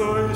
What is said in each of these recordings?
Zeichen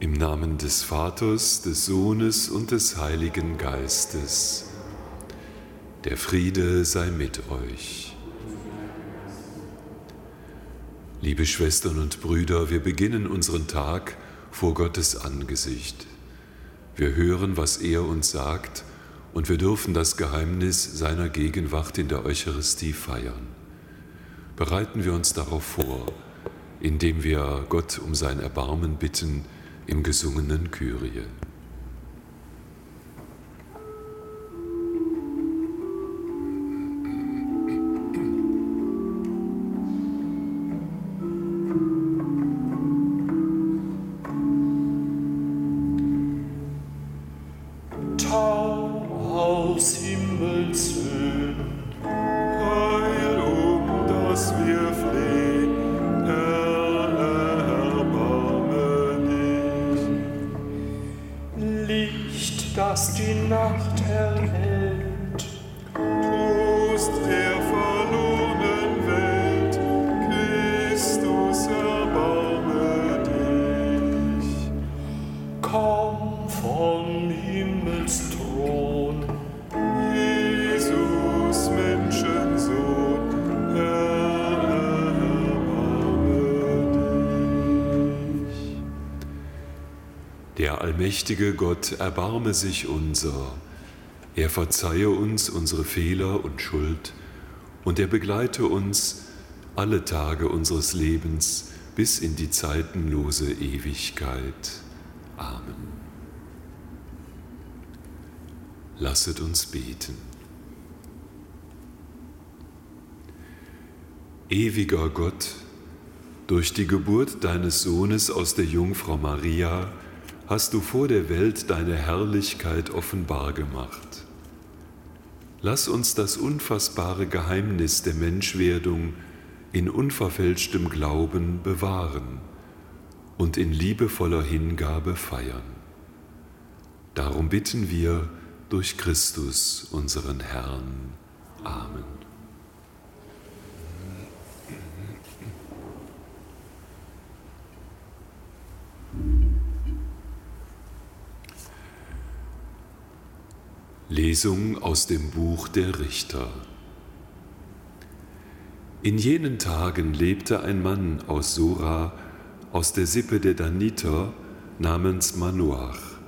Im Namen des Vaters, des Sohnes und des Heiligen Geistes. Der Friede sei mit euch. Liebe Schwestern und Brüder, wir beginnen unseren Tag vor Gottes Angesicht. Wir hören, was er uns sagt, und wir dürfen das Geheimnis seiner Gegenwart in der Eucharistie feiern. Bereiten wir uns darauf vor, indem wir Gott um sein Erbarmen bitten im gesungenen Kyrie. Allmächtige Gott erbarme sich unser. Er verzeihe uns unsere Fehler und Schuld und er begleite uns alle Tage unseres Lebens bis in die zeitenlose Ewigkeit. Amen. Lasset uns beten. Ewiger Gott, durch die Geburt deines Sohnes aus der Jungfrau Maria hast du vor der Welt deine Herrlichkeit offenbar gemacht. Lass uns das unfassbare Geheimnis der Menschwerdung in unverfälschtem Glauben bewahren und in liebevoller Hingabe feiern. Darum bitten wir durch Christus, unseren Herrn. Amen. Lesung aus dem Buch der Richter. In jenen Tagen lebte ein Mann aus Sora, aus der Sippe der Daniter, namens Manoach.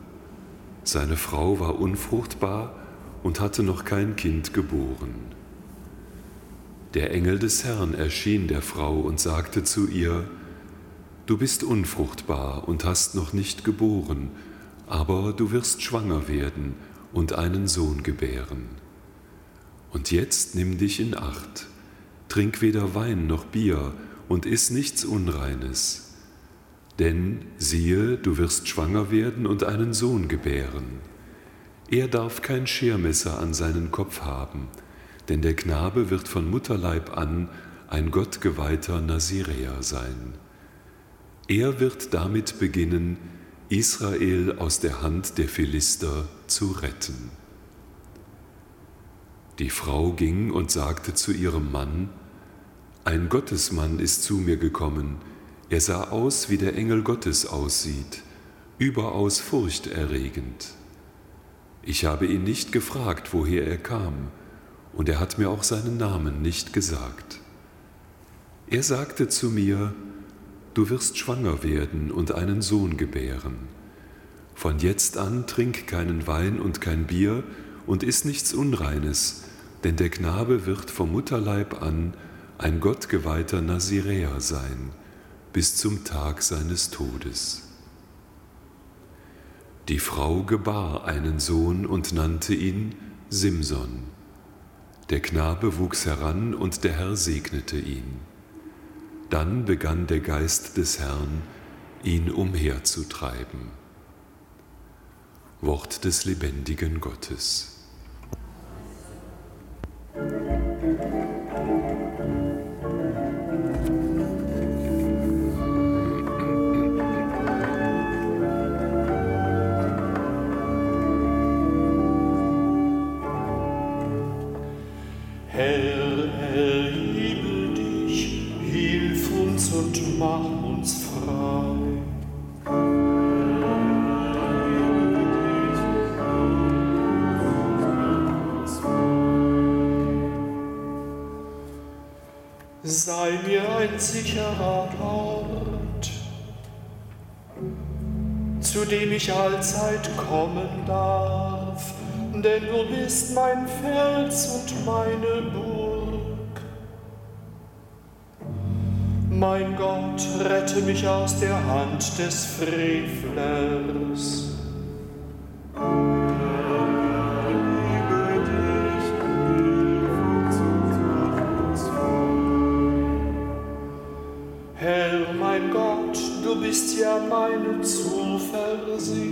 Seine Frau war unfruchtbar und hatte noch kein Kind geboren. Der Engel des Herrn erschien der Frau und sagte zu ihr, Du bist unfruchtbar und hast noch nicht geboren, aber du wirst schwanger werden und einen Sohn gebären. Und jetzt nimm dich in Acht, trink weder Wein noch Bier und iss nichts Unreines. Denn siehe, du wirst schwanger werden und einen Sohn gebären. Er darf kein Schermesser an seinen Kopf haben, denn der Knabe wird von Mutterleib an ein gottgeweihter Naziräer sein. Er wird damit beginnen, Israel aus der Hand der Philister zu retten. Die Frau ging und sagte zu ihrem Mann, Ein Gottesmann ist zu mir gekommen, er sah aus, wie der Engel Gottes aussieht, überaus furchterregend. Ich habe ihn nicht gefragt, woher er kam, und er hat mir auch seinen Namen nicht gesagt. Er sagte zu mir, Du wirst schwanger werden und einen Sohn gebären. Von jetzt an trink keinen Wein und kein Bier und iss nichts Unreines, denn der Knabe wird vom Mutterleib an ein gottgeweihter Naziräer sein, bis zum Tag seines Todes. Die Frau gebar einen Sohn und nannte ihn Simson. Der Knabe wuchs heran und der Herr segnete ihn. Dann begann der Geist des Herrn, ihn umherzutreiben. Wort des lebendigen Gottes. Sicherer Ort, zu dem ich allzeit kommen darf, denn du bist mein Fels und meine Burg. Mein Gott, rette mich aus der Hand des Frevlers. Meine Zuversicht,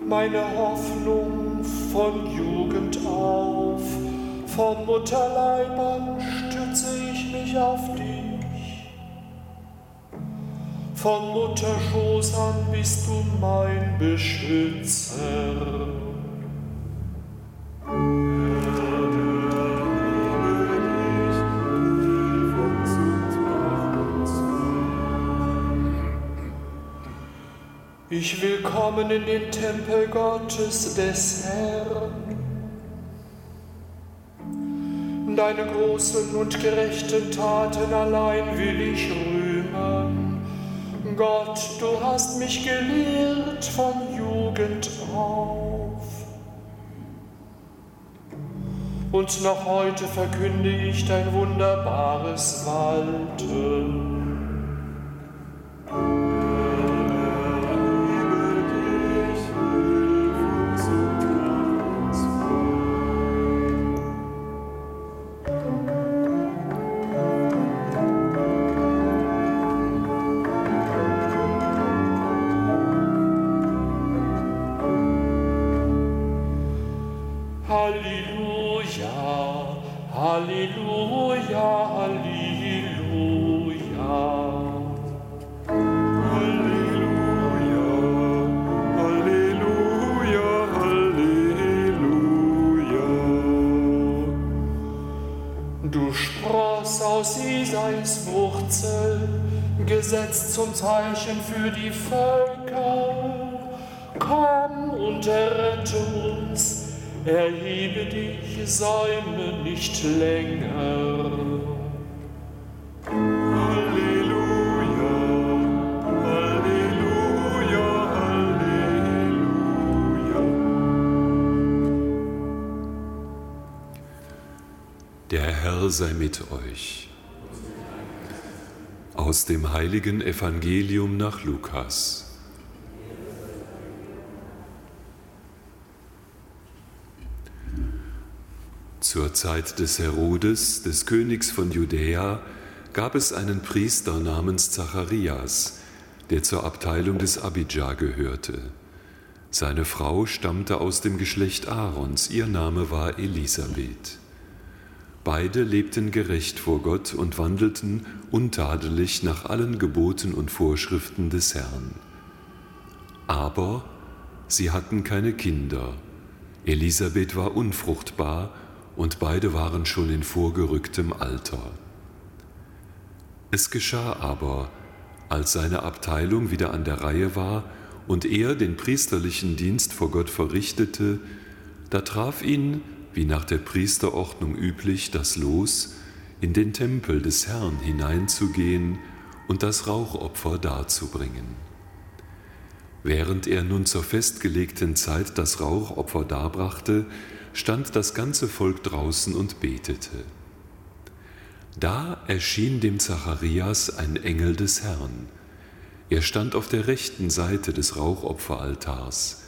meine Hoffnung von Jugend auf, vom Mutterleib an stütze ich mich auf dich. Vom Mutterschoß an bist du mein Beschützer. Ich will kommen in den Tempel Gottes des Herrn. Deine großen und gerechten Taten allein will ich rühmen. Gott, du hast mich gelehrt von Jugend auf. Und noch heute verkünde ich dein wunderbares Walten. Zeichen für die Völker. Komm und errette uns, erhebe dich, säume nicht länger. Der Herr sei mit euch aus dem heiligen Evangelium nach Lukas. Zur Zeit des Herodes, des Königs von Judäa, gab es einen Priester namens Zacharias, der zur Abteilung des Abijah gehörte. Seine Frau stammte aus dem Geschlecht Aarons, ihr Name war Elisabeth. Beide lebten gerecht vor Gott und wandelten untadelig nach allen Geboten und Vorschriften des Herrn. Aber sie hatten keine Kinder. Elisabeth war unfruchtbar und beide waren schon in vorgerücktem Alter. Es geschah aber, als seine Abteilung wieder an der Reihe war und er den priesterlichen Dienst vor Gott verrichtete, da traf ihn, wie nach der Priesterordnung üblich, das Los, in den Tempel des Herrn hineinzugehen und das Rauchopfer darzubringen. Während er nun zur festgelegten Zeit das Rauchopfer darbrachte, stand das ganze Volk draußen und betete. Da erschien dem Zacharias ein Engel des Herrn. Er stand auf der rechten Seite des Rauchopferaltars.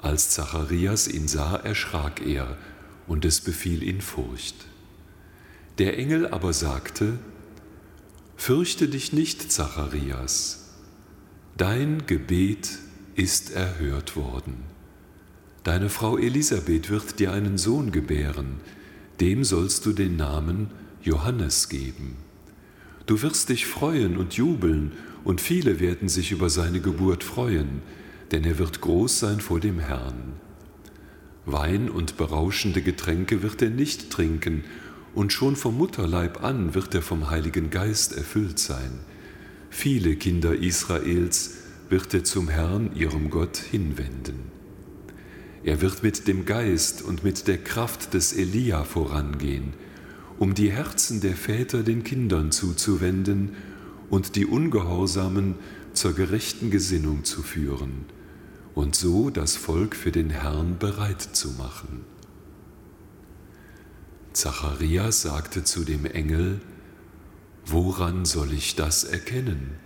Als Zacharias ihn sah, erschrak er, und es befiel ihn Furcht. Der Engel aber sagte, Fürchte dich nicht, Zacharias, dein Gebet ist erhört worden. Deine Frau Elisabeth wird dir einen Sohn gebären, dem sollst du den Namen Johannes geben. Du wirst dich freuen und jubeln, und viele werden sich über seine Geburt freuen, denn er wird groß sein vor dem Herrn. Wein und berauschende Getränke wird er nicht trinken, und schon vom Mutterleib an wird er vom Heiligen Geist erfüllt sein. Viele Kinder Israels wird er zum Herrn, ihrem Gott, hinwenden. Er wird mit dem Geist und mit der Kraft des Elia vorangehen, um die Herzen der Väter den Kindern zuzuwenden und die Ungehorsamen zur gerechten Gesinnung zu führen und so das Volk für den Herrn bereit zu machen. Zacharias sagte zu dem Engel, Woran soll ich das erkennen?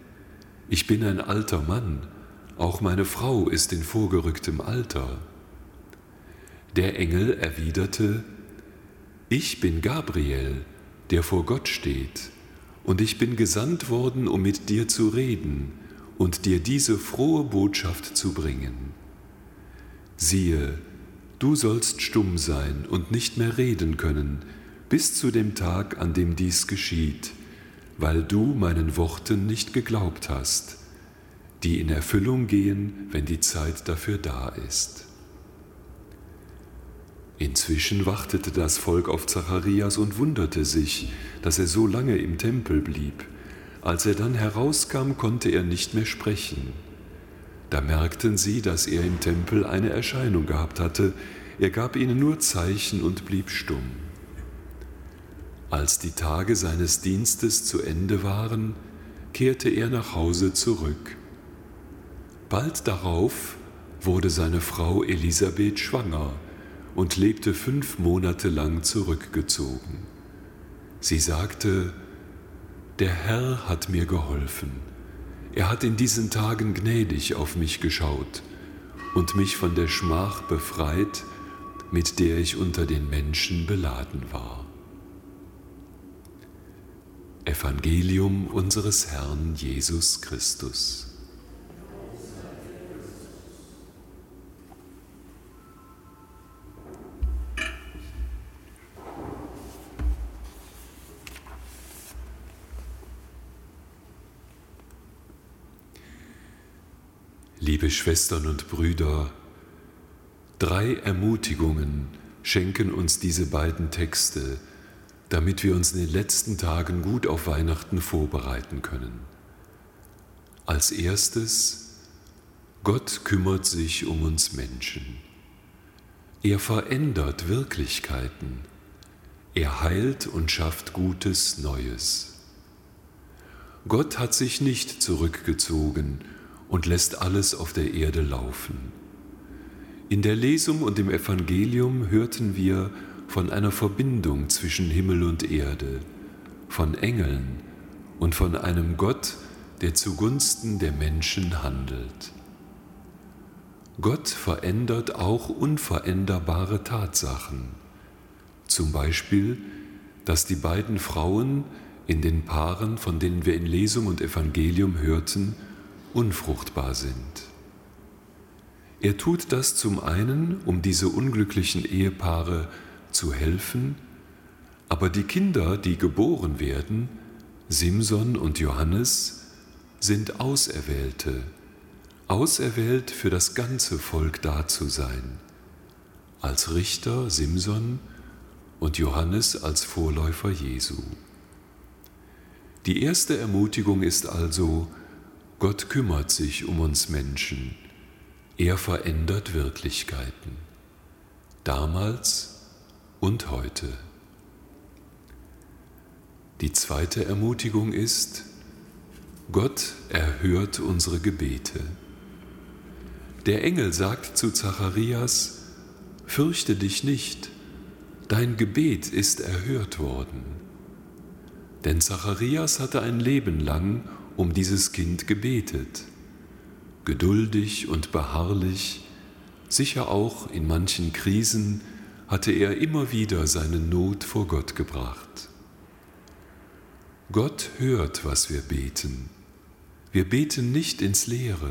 Ich bin ein alter Mann, auch meine Frau ist in vorgerücktem Alter. Der Engel erwiderte, Ich bin Gabriel, der vor Gott steht, und ich bin gesandt worden, um mit dir zu reden und dir diese frohe Botschaft zu bringen. Siehe, Du sollst stumm sein und nicht mehr reden können, bis zu dem Tag, an dem dies geschieht, weil du meinen Worten nicht geglaubt hast, die in Erfüllung gehen, wenn die Zeit dafür da ist. Inzwischen wartete das Volk auf Zacharias und wunderte sich, dass er so lange im Tempel blieb. Als er dann herauskam, konnte er nicht mehr sprechen. Da merkten sie, dass er im Tempel eine Erscheinung gehabt hatte. Er gab ihnen nur Zeichen und blieb stumm. Als die Tage seines Dienstes zu Ende waren, kehrte er nach Hause zurück. Bald darauf wurde seine Frau Elisabeth schwanger und lebte fünf Monate lang zurückgezogen. Sie sagte, der Herr hat mir geholfen er hat in diesen Tagen gnädig auf mich geschaut und mich von der Schmach befreit, mit der ich unter den Menschen beladen war. Evangelium unseres Herrn Jesus Christus. Liebe Schwestern und Brüder, drei Ermutigungen schenken uns diese beiden Texte, damit wir uns in den letzten Tagen gut auf Weihnachten vorbereiten können. Als erstes, Gott kümmert sich um uns Menschen. Er verändert Wirklichkeiten. Er heilt und schafft Gutes Neues. Gott hat sich nicht zurückgezogen, und lässt alles auf der Erde laufen. In der Lesung und im Evangelium hörten wir von einer Verbindung zwischen Himmel und Erde, von Engeln und von einem Gott, der zugunsten der Menschen handelt. Gott verändert auch unveränderbare Tatsachen, zum Beispiel, dass die beiden Frauen in den Paaren, von denen wir in Lesung und Evangelium hörten, unfruchtbar sind. Er tut das zum einen, um diese unglücklichen Ehepaare zu helfen, aber die Kinder, die geboren werden, Simson und Johannes, sind Auserwählte, auserwählt für das ganze Volk da zu sein, als Richter Simson und Johannes als Vorläufer Jesu. Die erste Ermutigung ist also, Gott kümmert sich um uns Menschen. Er verändert Wirklichkeiten, damals und heute. Die zweite Ermutigung ist, Gott erhört unsere Gebete. Der Engel sagt zu Zacharias, Fürchte dich nicht, dein Gebet ist erhört worden. Denn Zacharias hatte ein Leben lang um dieses Kind gebetet, geduldig und beharrlich, sicher auch in manchen Krisen hatte er immer wieder seine Not vor Gott gebracht. Gott hört, was wir beten. Wir beten nicht ins Leere.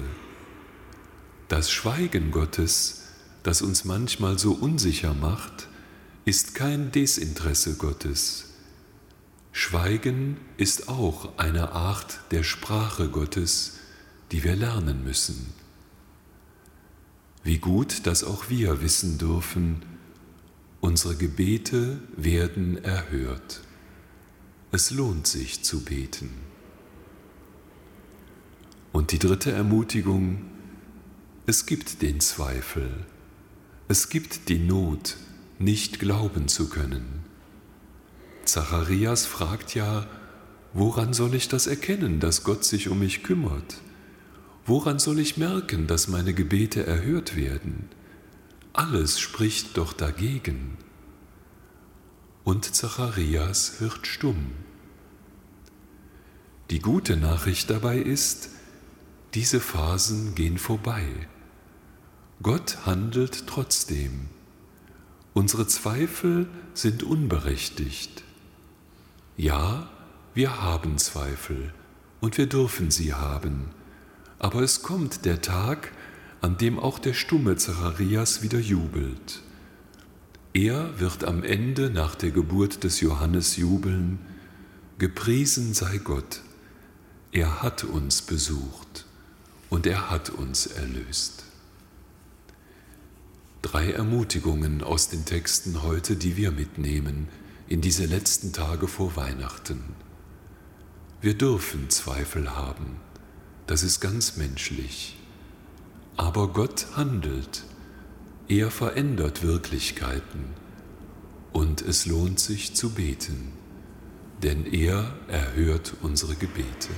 Das Schweigen Gottes, das uns manchmal so unsicher macht, ist kein Desinteresse Gottes. Schweigen ist auch eine Art der Sprache Gottes, die wir lernen müssen. Wie gut, dass auch wir wissen dürfen, unsere Gebete werden erhört. Es lohnt sich zu beten. Und die dritte Ermutigung, es gibt den Zweifel, es gibt die Not, nicht glauben zu können. Zacharias fragt ja, woran soll ich das erkennen, dass Gott sich um mich kümmert? Woran soll ich merken, dass meine Gebete erhört werden? Alles spricht doch dagegen. Und Zacharias wird stumm. Die gute Nachricht dabei ist, diese Phasen gehen vorbei. Gott handelt trotzdem. Unsere Zweifel sind unberechtigt. Ja, wir haben Zweifel und wir dürfen sie haben, aber es kommt der Tag, an dem auch der stumme Zacharias wieder jubelt. Er wird am Ende nach der Geburt des Johannes jubeln, gepriesen sei Gott, er hat uns besucht und er hat uns erlöst. Drei Ermutigungen aus den Texten heute, die wir mitnehmen in diese letzten Tage vor Weihnachten. Wir dürfen Zweifel haben, das ist ganz menschlich. Aber Gott handelt, er verändert Wirklichkeiten und es lohnt sich zu beten, denn er erhört unsere Gebete.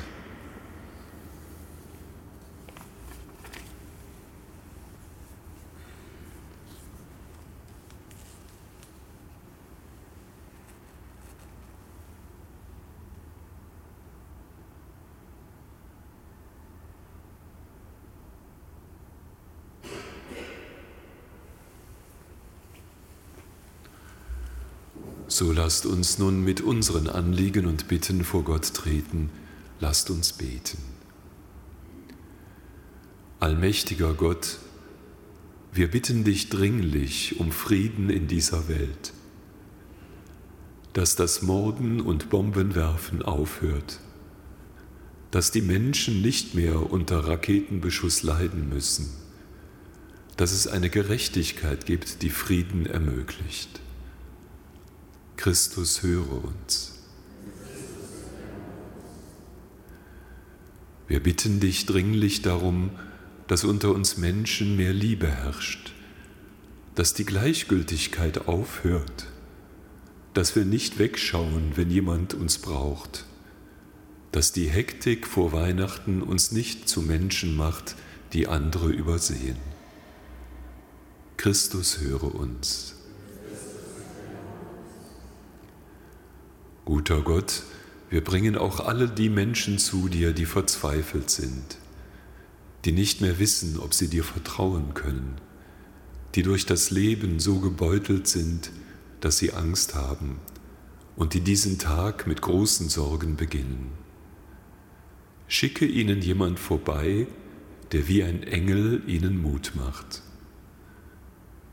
So lasst uns nun mit unseren Anliegen und Bitten vor Gott treten, lasst uns beten. Allmächtiger Gott, wir bitten dich dringlich um Frieden in dieser Welt, dass das Morden und Bombenwerfen aufhört, dass die Menschen nicht mehr unter Raketenbeschuss leiden müssen, dass es eine Gerechtigkeit gibt, die Frieden ermöglicht. Christus, höre uns. Wir bitten dich dringlich darum, dass unter uns Menschen mehr Liebe herrscht, dass die Gleichgültigkeit aufhört, dass wir nicht wegschauen, wenn jemand uns braucht, dass die Hektik vor Weihnachten uns nicht zu Menschen macht, die andere übersehen. Christus höre uns. Guter Gott, wir bringen auch alle die Menschen zu dir, die verzweifelt sind, die nicht mehr wissen, ob sie dir vertrauen können, die durch das Leben so gebeutelt sind, dass sie Angst haben und die diesen Tag mit großen Sorgen beginnen. Schicke ihnen jemand vorbei, der wie ein Engel ihnen Mut macht.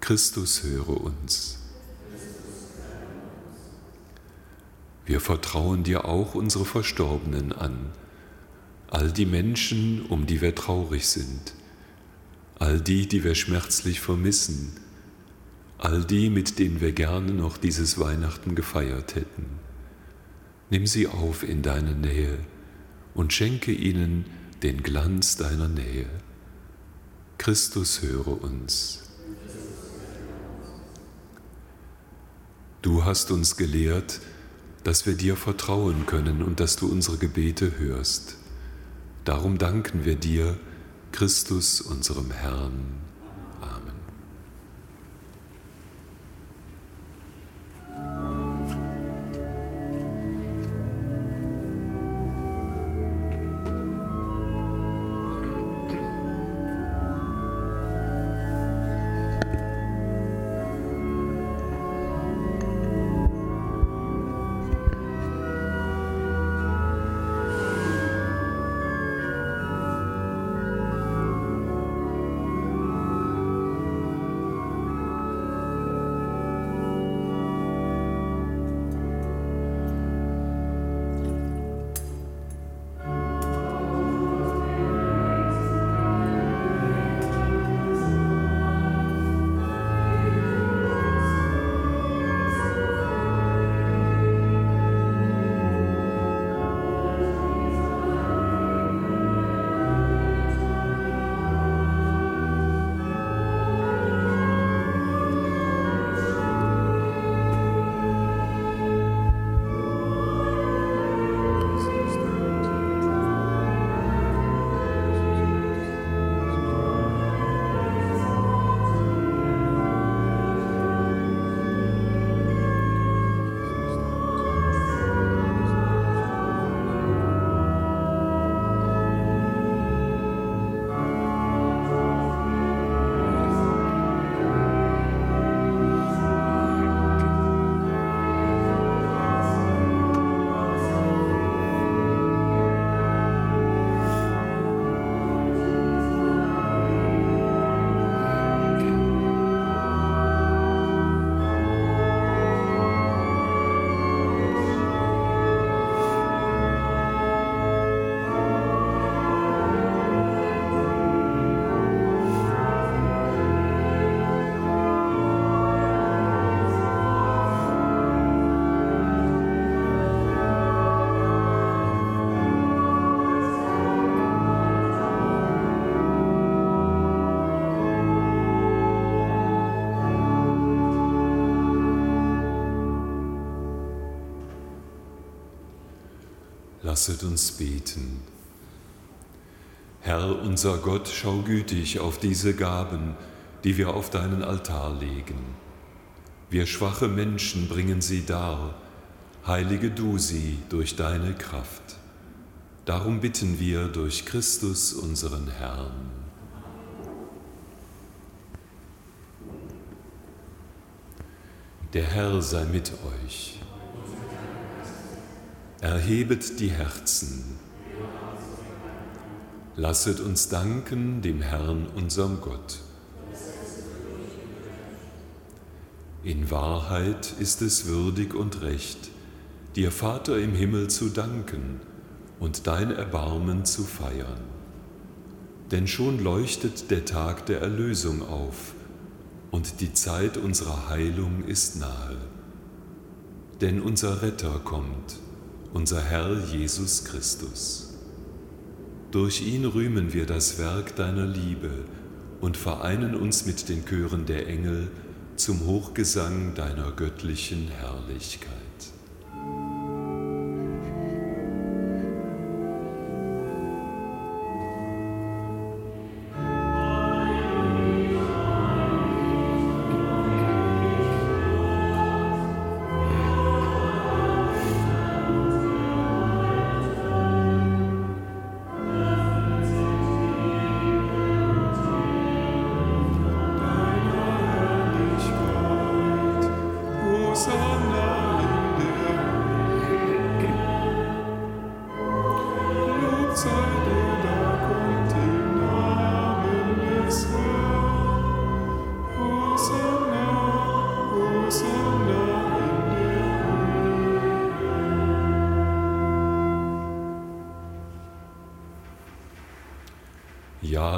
Christus höre uns. Wir vertrauen dir auch unsere Verstorbenen an, all die Menschen, um die wir traurig sind, all die, die wir schmerzlich vermissen, all die, mit denen wir gerne noch dieses Weihnachten gefeiert hätten. Nimm sie auf in deine Nähe und schenke ihnen den Glanz deiner Nähe. Christus höre uns. Du hast uns gelehrt, dass wir dir vertrauen können und dass du unsere Gebete hörst. Darum danken wir dir, Christus, unserem Herrn. Lasset uns beten. Herr unser Gott, schau gütig auf diese Gaben, die wir auf deinen Altar legen. Wir schwache Menschen bringen sie dar, heilige du sie durch deine Kraft. Darum bitten wir durch Christus unseren Herrn. Der Herr sei mit euch. Erhebet die Herzen. Lasset uns danken dem Herrn, unserem Gott. In Wahrheit ist es würdig und recht, dir Vater im Himmel zu danken und dein Erbarmen zu feiern. Denn schon leuchtet der Tag der Erlösung auf und die Zeit unserer Heilung ist nahe. Denn unser Retter kommt unser Herr Jesus Christus. Durch ihn rühmen wir das Werk deiner Liebe und vereinen uns mit den Chören der Engel zum Hochgesang deiner göttlichen Herrlichkeit.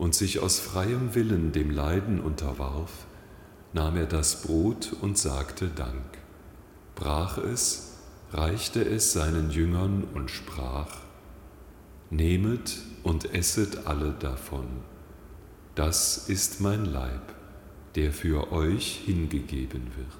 und sich aus freiem Willen dem Leiden unterwarf, nahm er das Brot und sagte Dank, brach es, reichte es seinen Jüngern und sprach, Nehmet und esset alle davon, das ist mein Leib, der für euch hingegeben wird.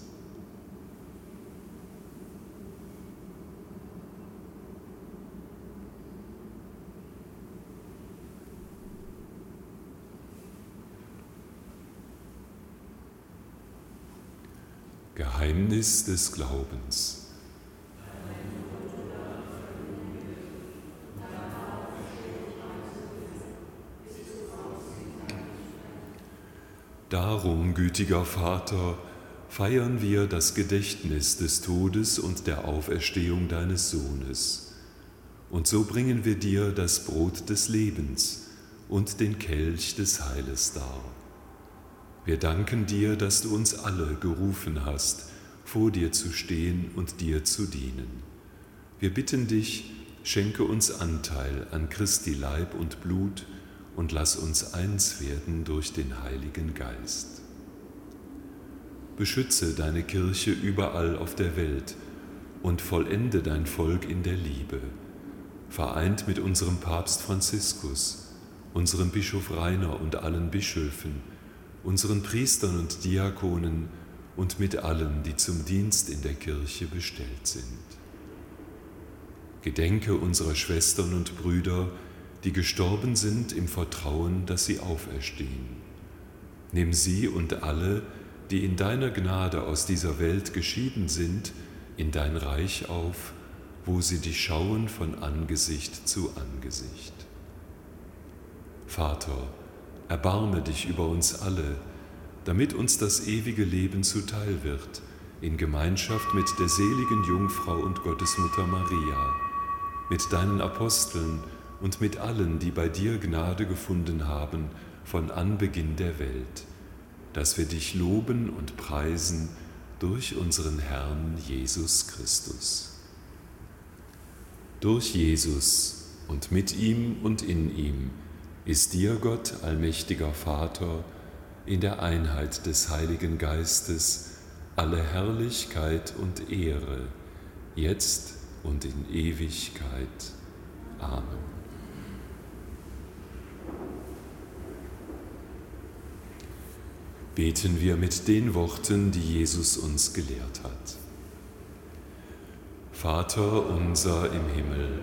Geheimnis des Glaubens. Darum, gütiger Vater, feiern wir das Gedächtnis des Todes und der Auferstehung deines Sohnes. Und so bringen wir dir das Brot des Lebens und den Kelch des Heiles dar. Wir danken dir, dass du uns alle gerufen hast, vor dir zu stehen und dir zu dienen. Wir bitten dich, schenke uns Anteil an Christi Leib und Blut und lass uns eins werden durch den Heiligen Geist. Beschütze deine Kirche überall auf der Welt und vollende dein Volk in der Liebe, vereint mit unserem Papst Franziskus, unserem Bischof Rainer und allen Bischöfen, unseren Priestern und Diakonen und mit allen, die zum Dienst in der Kirche bestellt sind. Gedenke unserer Schwestern und Brüder, die gestorben sind im Vertrauen, dass sie auferstehen. Nimm sie und alle, die in deiner Gnade aus dieser Welt geschieden sind, in dein Reich auf, wo sie dich schauen von Angesicht zu Angesicht. Vater, erbarme dich über uns alle, damit uns das ewige Leben zuteil wird, in Gemeinschaft mit der seligen Jungfrau und Gottesmutter Maria, mit deinen Aposteln und mit allen, die bei dir Gnade gefunden haben von Anbeginn der Welt, dass wir dich loben und preisen durch unseren Herrn Jesus Christus. Durch Jesus und mit ihm und in ihm ist dir Gott, allmächtiger Vater, in der Einheit des Heiligen Geistes alle Herrlichkeit und Ehre, jetzt und in Ewigkeit. Amen. Beten wir mit den Worten, die Jesus uns gelehrt hat. Vater unser im Himmel,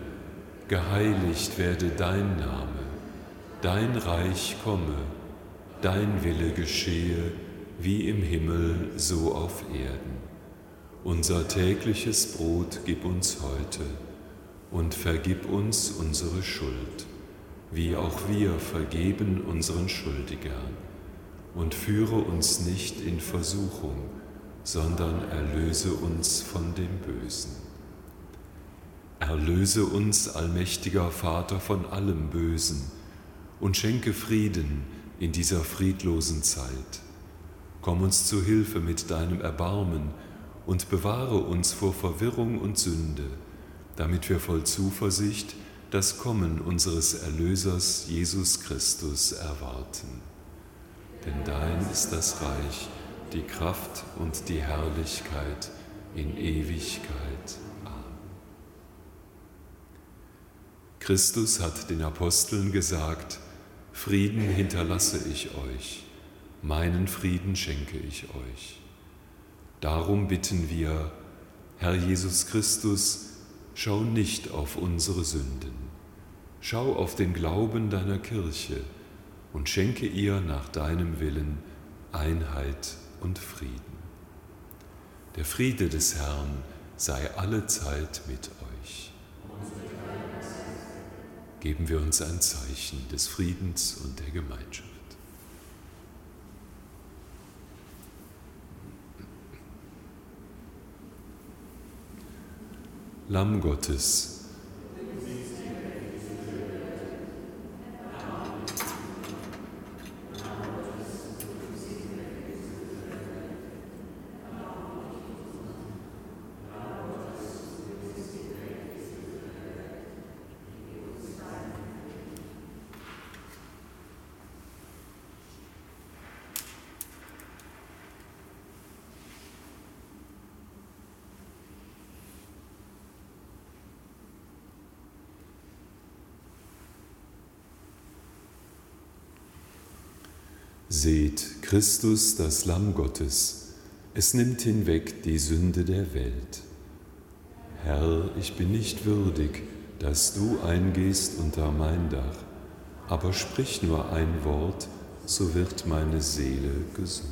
geheiligt werde dein Name dein Reich komme, dein Wille geschehe, wie im Himmel so auf Erden. Unser tägliches Brot gib uns heute und vergib uns unsere Schuld, wie auch wir vergeben unseren Schuldigern. Und führe uns nicht in Versuchung, sondern erlöse uns von dem Bösen. Erlöse uns, allmächtiger Vater, von allem Bösen, und schenke Frieden in dieser friedlosen Zeit. Komm uns zu Hilfe mit deinem Erbarmen und bewahre uns vor Verwirrung und Sünde, damit wir voll Zuversicht das Kommen unseres Erlösers Jesus Christus erwarten. Denn dein ist das Reich, die Kraft und die Herrlichkeit in Ewigkeit. Amen. Christus hat den Aposteln gesagt, Frieden hinterlasse ich euch, meinen Frieden schenke ich euch. Darum bitten wir, Herr Jesus Christus, schau nicht auf unsere Sünden, schau auf den Glauben deiner Kirche und schenke ihr nach deinem Willen Einheit und Frieden. Der Friede des Herrn sei alle Zeit mit euch. Geben wir uns ein Zeichen des Friedens und der Gemeinschaft. Lamm Gottes, Seht Christus, das Lamm Gottes, es nimmt hinweg die Sünde der Welt. Herr, ich bin nicht würdig, dass du eingehst unter mein Dach, aber sprich nur ein Wort, so wird meine Seele gesund.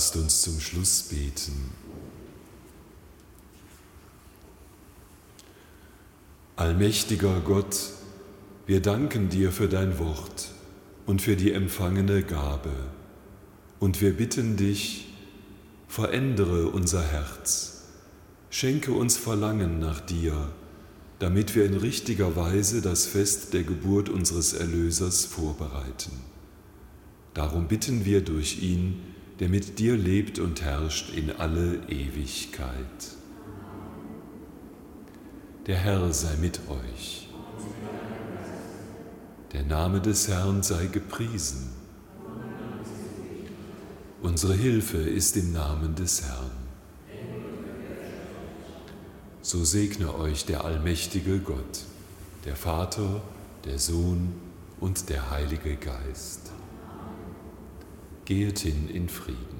Lasst uns zum Schluss beten. Allmächtiger Gott, wir danken dir für dein Wort und für die empfangene Gabe. Und wir bitten dich, verändere unser Herz, schenke uns Verlangen nach dir, damit wir in richtiger Weise das Fest der Geburt unseres Erlösers vorbereiten. Darum bitten wir durch ihn, der mit dir lebt und herrscht in alle Ewigkeit. Der Herr sei mit euch. Der Name des Herrn sei gepriesen. Unsere Hilfe ist im Namen des Herrn. So segne euch der allmächtige Gott, der Vater, der Sohn und der Heilige Geist. Geht hin in Frieden.